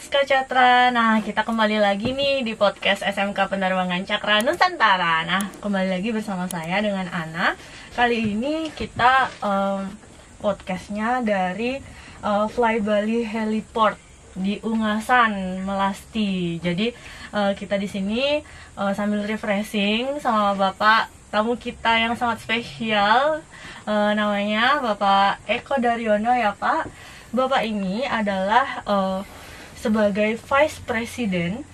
Sobat Catra, nah kita kembali lagi nih di podcast SMK Penerbangan Cakra Nusantara. Nah kembali lagi bersama saya dengan Ana. Kali ini kita um, podcastnya dari uh, Fly Bali Heliport di Ungasan, Melasti. Jadi uh, kita di sini uh, sambil refreshing sama Bapak tamu kita yang sangat spesial uh, Namanya Bapak Eko Daryono ya Pak. Bapak ini adalah uh, sebagai Vice President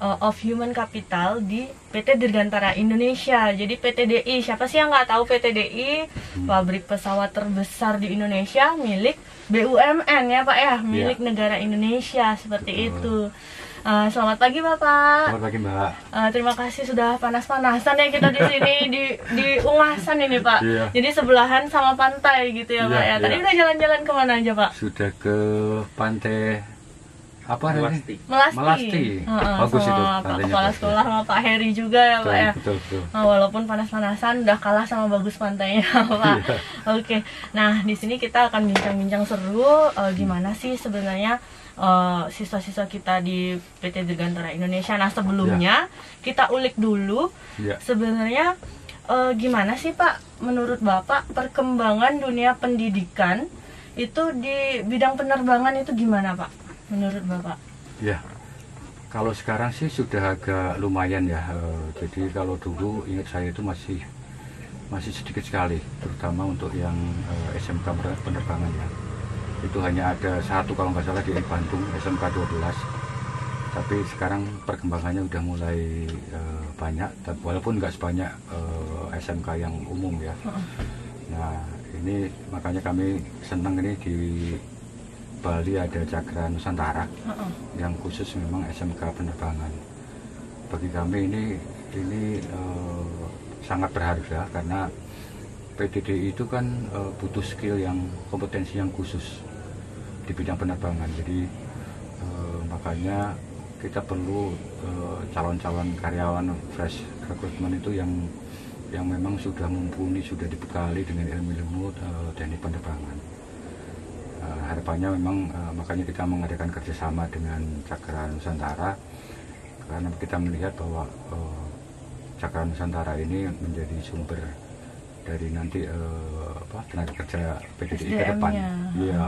uh, of Human Capital di PT Dirgantara Indonesia. Jadi PTDI, siapa sih yang nggak tahu PTDI? Pabrik pesawat terbesar di Indonesia milik BUMN ya Pak ya, milik ya. negara Indonesia seperti Betul. itu. Uh, selamat pagi Bapak. Selamat pagi Mbak. Uh, terima kasih sudah panas-panasan ya kita di sini di di Ungasan ini Pak. Iya. Jadi sebelahan sama pantai gitu ya iya, Pak ya. Tadi iya. udah jalan-jalan ke mana aja Pak? Sudah ke pantai apa Melasti. Melasti. Melasti. Uh, Bagus sama itu. Pak kepala sekolah sama Pak Heri juga ya Pak ya. Betul, betul. Nah, walaupun panas-panasan udah kalah sama bagus pantainya Pak. Iya. Oke. Nah, di sini kita akan bincang-bincang seru uh, gimana sih sebenarnya uh, siswa-siswa kita di PT Dirgantara Indonesia. Nah, sebelumnya ya. kita ulik dulu ya. sebenarnya uh, gimana sih Pak menurut Bapak perkembangan dunia pendidikan itu di bidang penerbangan itu gimana Pak? Menurut Bapak? Ya, kalau sekarang sih sudah agak lumayan ya. Uh, jadi kalau dulu ingat saya itu masih masih sedikit sekali, terutama untuk yang eh, SMK penerbangan ya. Itu hanya ada satu kalau nggak salah di Bandung SMK 12. Tapi sekarang perkembangannya udah mulai uh, banyak, walaupun nggak sebanyak uh, SMK yang umum ya. Nah ini makanya kami senang ini di Bali ada Cakra Nusantara uh -uh. yang khusus memang SMK penerbangan. Bagi kami ini ini uh, sangat berharga karena PTDI itu kan uh, butuh skill yang kompetensi yang khusus di bidang penerbangan. Jadi uh, makanya kita perlu calon-calon uh, karyawan fresh recruitment itu yang yang memang sudah mumpuni, sudah dibekali dengan ilmu-ilmu uh, teknik penerbangan uh, harapannya memang uh, makanya kita mengadakan kerjasama dengan Cakra Nusantara karena kita melihat bahwa uh, Cakra Nusantara ini menjadi sumber dari nanti uh, apa tenaga kerja PDI ke depan. Iya.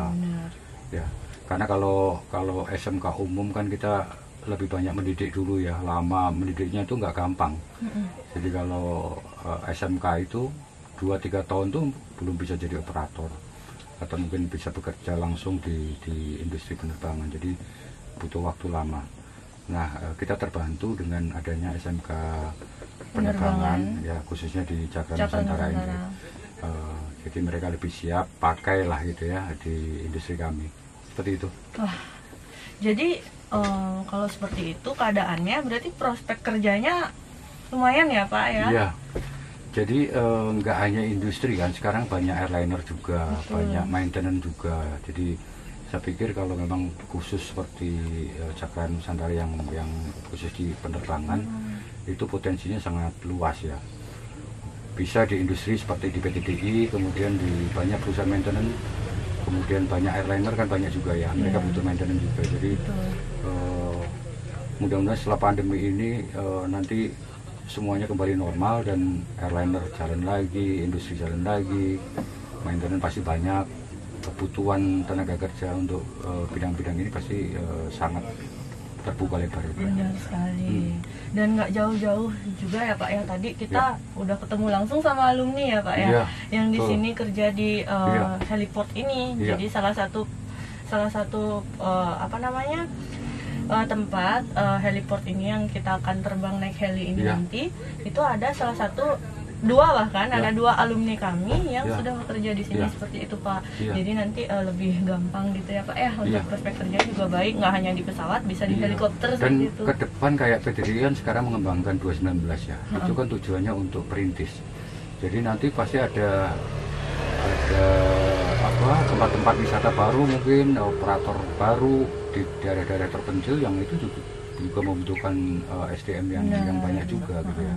Ya. Karena kalau kalau SMK umum kan kita lebih banyak mendidik dulu ya, lama mendidiknya itu nggak gampang. Mm -hmm. Jadi kalau uh, SMK itu 2-3 tahun tuh belum bisa jadi operator atau mungkin bisa bekerja langsung di, di industri penerbangan. Jadi butuh waktu lama. Nah eh, kita terbantu dengan adanya SMK penerbangan, ya khususnya di Jakarta Nusantara ini. Uh, jadi mereka lebih siap pakailah gitu ya di industri kami. Seperti itu. Wah, jadi uh, kalau seperti itu keadaannya berarti prospek kerjanya lumayan ya Pak ya? Iya jadi eh, nggak uh, hanya industri kan, sekarang banyak airliner juga, Betul. banyak maintenance juga. Jadi saya pikir kalau memang khusus seperti uh, Cakra Nusantara yang yang khusus di penerbangan hmm. itu potensinya sangat luas ya. Bisa di industri seperti di PTDI, kemudian di banyak perusahaan maintenance, kemudian banyak airliner kan banyak juga ya. Mereka yeah. butuh maintenance juga. Jadi uh, mudah-mudahan setelah pandemi ini uh, nanti semuanya kembali normal dan airliner jalan lagi, industri jalan lagi, maintenance pasti banyak, kebutuhan tenaga kerja untuk eh, bidang-bidang uh, ini pasti uh, sangat terbuka lebar. Benar sekali. Hmm. Dan nggak jauh-jauh juga ya Pak ya tadi kita ya. udah ketemu langsung sama alumni ya Pak ya, ya yang di sini kerja di uh, ya. heliport ini. Ya. Jadi salah satu salah satu uh, apa namanya uh, tempat uh, heliport ini yang kita akan terbang naik heli ini yeah. nanti itu ada salah satu dua bahkan yeah. ada dua alumni kami yang yeah. sudah bekerja di sini yeah. seperti itu pak yeah. jadi nanti uh, lebih gampang gitu ya pak ya untuk yeah. prospek kerja juga baik nggak hanya di pesawat bisa di yeah. helikopter dan itu. ke depan kayak kan sekarang mengembangkan 219 ya -huh. itu kan tujuannya untuk perintis jadi nanti pasti ada ada apa tempat-tempat wisata baru mungkin operator baru di daerah-daerah terpencil yang itu juga, juga membutuhkan uh, eh, SDM yang nah, yang banyak juga gitu ya.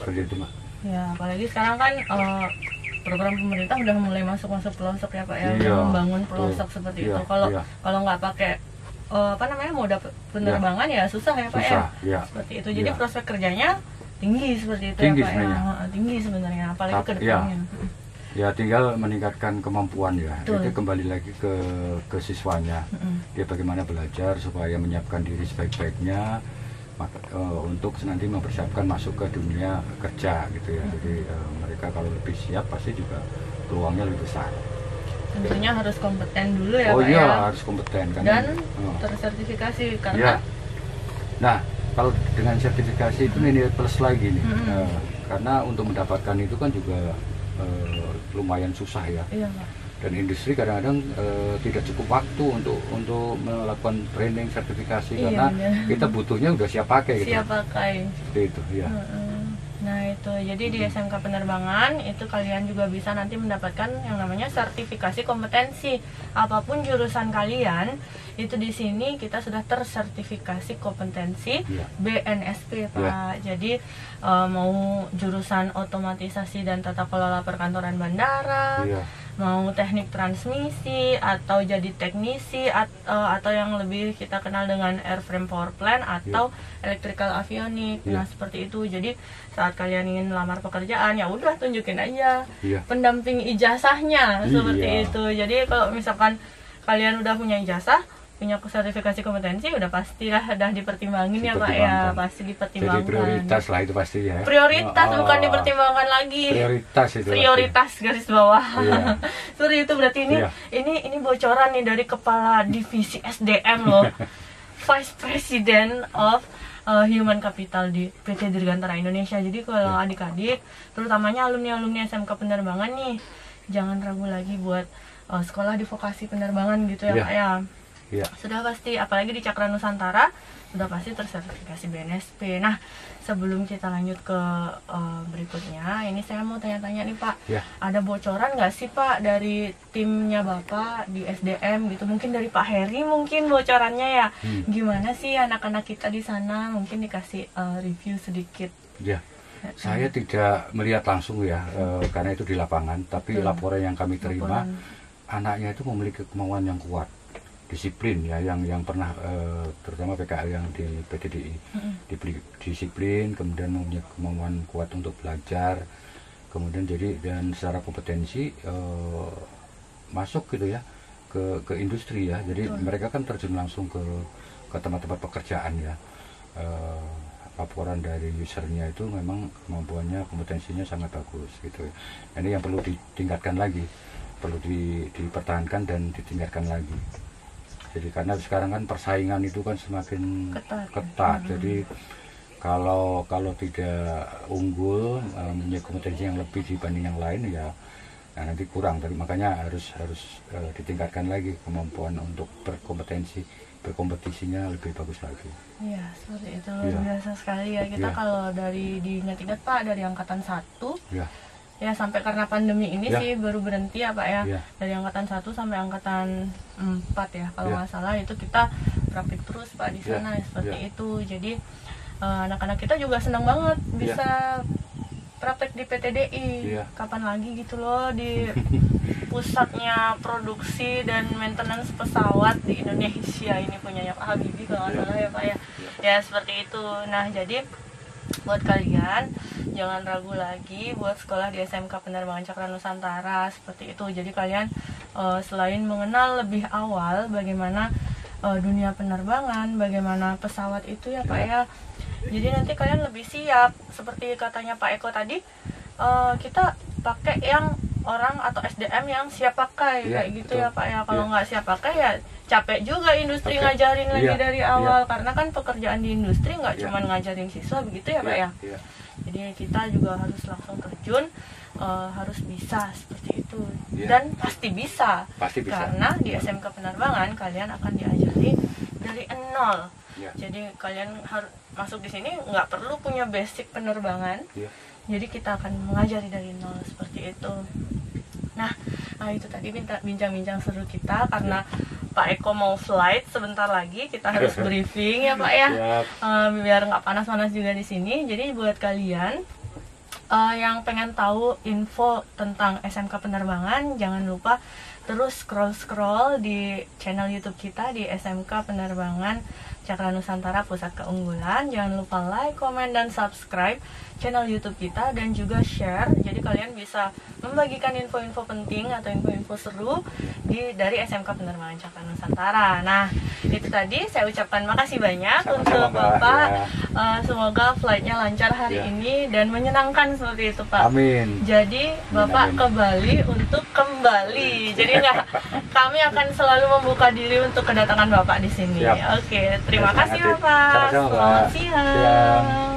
Seperti itu mah. Ya, apalagi sekarang kan uh, program pemerintah udah mulai masuk masuk pelosok ya pak ya, iya, membangun pelosok tuh, seperti iya, itu. Kalau iya. kalau nggak pakai eh, apa namanya moda pe- penerbangan ya susah ya pak susah ya ya seperti itu jadi Iya. prospek kerjanya tinggi seperti itu Tinggi ya pak sebenarnya. ya Heeh, tinggi sebenarnya apalagi Tapi- ke depannya ya tinggal meningkatkan kemampuan ya Betul. jadi kembali lagi ke ke siswanya Mm-mm. dia bagaimana belajar supaya menyiapkan diri sebaik-baiknya maka, eh, untuk nanti mempersiapkan masuk ke dunia kerja gitu ya jadi eh, mereka kalau lebih siap pasti juga peluangnya lebih besar tentunya harus kompeten dulu ya oh pak iya ya harus kompeten kan dan Oh. tersertifikasi Ya. karena Nah, kalau dengan sertifikasi itu nilai plus lagi nih. Mm-mm. Eh, karena untuk mendapatkan itu kan juga eh, lumayan susah ya. iya Dan industri kadang-kadang eh, tidak cukup waktu untuk untuk melakukan training sertifikasi Iya, karena benar. kita butuhnya udah siap pakai gitu. siap pakai Seperti itu, ya. Heeh. Nah itu jadi di SMK penerbangan itu kalian juga bisa nanti mendapatkan yang namanya sertifikasi kompetensi apa pun jurusan kalian itu di sini kita sudah tersertifikasi kompetensi Iya. BNSP pak. Jadi eh, mau jurusan otomatisasi dan tata kelola perkantoran bandara, Iya. Mau teknik transmisi atau jadi teknisi at- eh, atau yang lebih kita kenal dengan airframe power plant atau electrical avionik. Iya. Nah, seperti itu. Jadi saat kalian ingin melamar pekerjaan ya udah tunjukin aja Iya. pendamping ijazahnya Iya. seperti itu. Jadi kalau misalkan kalian udah punya ijazah punya sertifikasi kompetensi udah pastilah udah dipertimbangin ya pak ya Dipertimbangkan. pasti Jadi dipertimbangkan prioritas lah itu pasti ya. prioritas Oh, bukan dipertimbangkan lagi Prioritas itu. pasti. prioritas garis bawah Iya. Seperti itu berarti ini Iya. ini ini bocoran nih dari kepala divisi SDM loh Vice President of uh, Human Capital di PT Dirgantara Indonesia jadi kalau Iya. adik-adik terutamanya alumni-alumni SMK penerbangan nih jangan ragu lagi buat uh, sekolah di vokasi penerbangan gitu ya Iya. Pak ya Iya. sudah pasti apalagi di Cakra Nusantara sudah pasti tersertifikasi BNSP. Nah, sebelum kita lanjut ke eh, berikutnya, ini saya mau tanya-tanya nih Pak, Ya. ada bocoran nggak sih Pak dari timnya Bapak di SDM gitu? Mungkin dari Pak Heri mungkin bocorannya ya. Hmm. Gimana sih anak-anak kita di sana? Mungkin dikasih eh, review sedikit. Ya, saya tidak melihat langsung ya, eh, karena itu di lapangan. Tapi Betul. laporan yang kami terima, Laporan. anaknya itu memiliki kemauan yang kuat, disiplin ya, yang yang pernah eh, terutama PKL yang di Mm-mm. diberi disiplin, kemudian mempunyai kemauan kuat untuk belajar, kemudian jadi dan secara kompetensi eh, masuk gitu ya ke ke industri ya. Jadi Betul. mereka kan terjun langsung ke ke tempat-tempat pekerjaan ya. Eh, laporan dari usernya itu memang kemampuannya kompetensinya sangat bagus gitu. Ini yang perlu ditingkatkan lagi, perlu di, dipertahankan dan ditingkatkan lagi. Jadi karena sekarang kan persaingan itu kan semakin Ketat, ya. ketat. Mhm. Jadi kalau kalau tidak unggul eh, mempunyai kompetensi yang lebih dibanding yang lain ya nah nanti kurang tapi makanya harus harus eh, ditingkatkan lagi kemampuan untuk berkompetensi berkompetisinya lebih bagus lagi Iya, seperti itu luar Iya. biasa sekali ya. Kita Iya. kalau dari diingat-ingat Pak dari angkatan satu ya ya sampai karena pandemi ini Ya. sih baru berhenti ya Pak ya. ya Dari angkatan 1 sampai angkatan 4 ya kalau Ya. nggak salah itu kita praktik terus Pak di Ya. sana seperti Ya. itu. Jadi eh, anak-anak kita juga senang banget bisa praktek di PTDI. Ya. Kapan lagi gitu loh di pusatnya produksi dan maintenance pesawat di Indonesia ini punyanya Pak Habibie kalau nggak Ya. salah ya Pak ya. Ya seperti itu. Nah jadi buat kalian jangan ragu lagi buat sekolah di SMK Penerbangan Cakra Nusantara seperti itu. Jadi kalian eh, selain mengenal lebih awal bagaimana eh, dunia penerbangan, bagaimana pesawat itu ya Pak ya. Jadi nanti kalian lebih siap seperti katanya Pak Eko tadi eh, kita pakai yang orang atau SDM yang siap pakai Iya, kayak gitu betul. ya Pak ya. Kalau Iya. nggak siap pakai ya capek juga industri Oke. ngajarin lagi Iya, dari iya. awal karena kan pekerjaan di industri nggak Iya. cuma ngajarin siswa begitu ya Pak ya. ya Jadi kita juga harus langsung terjun eh, harus bisa seperti itu Iya. dan pasti bisa pasti bisa karena di SMK penerbangan kalian akan diajari dari nol. ya Jadi kalian harus masuk di sini nggak perlu punya basic penerbangan. ya Jadi kita akan mengajari dari nol seperti itu. Nah, nah itu tadi bincang-bincang seru kita karena Pak Eko mau flight sebentar lagi kita harus briefing ya Pak ya. Eh, biar nggak panas-panas juga di sini. Jadi buat kalian eh, yang pengen tahu info tentang SMK penerbangan, jangan lupa terus scroll-scroll di channel YouTube kita di SMK Penerbangan Cakra Nusantara Pusat Keunggulan. Jangan lupa like, komen, dan subscribe channel YouTube kita dan juga share. Jadi kalian bisa membagikan info-info penting atau info-info seru di dari SMK Penerbangan Cakra Nusantara. Nah, itu tadi saya ucapkan makasih banyak Sama-sama, untuk Mbak. Bapak. Ya. Eh, semoga flightnya lancar hari Ya. ini dan menyenangkan seperti itu, Pak. Amin. Jadi Bapak amin. ke Bali untuk kembali. Jadi nggak, kami akan selalu membuka diri untuk kedatangan Bapak di sini. Oke, terima Semangat, kasih. Bapak. Selamat siang. Siang.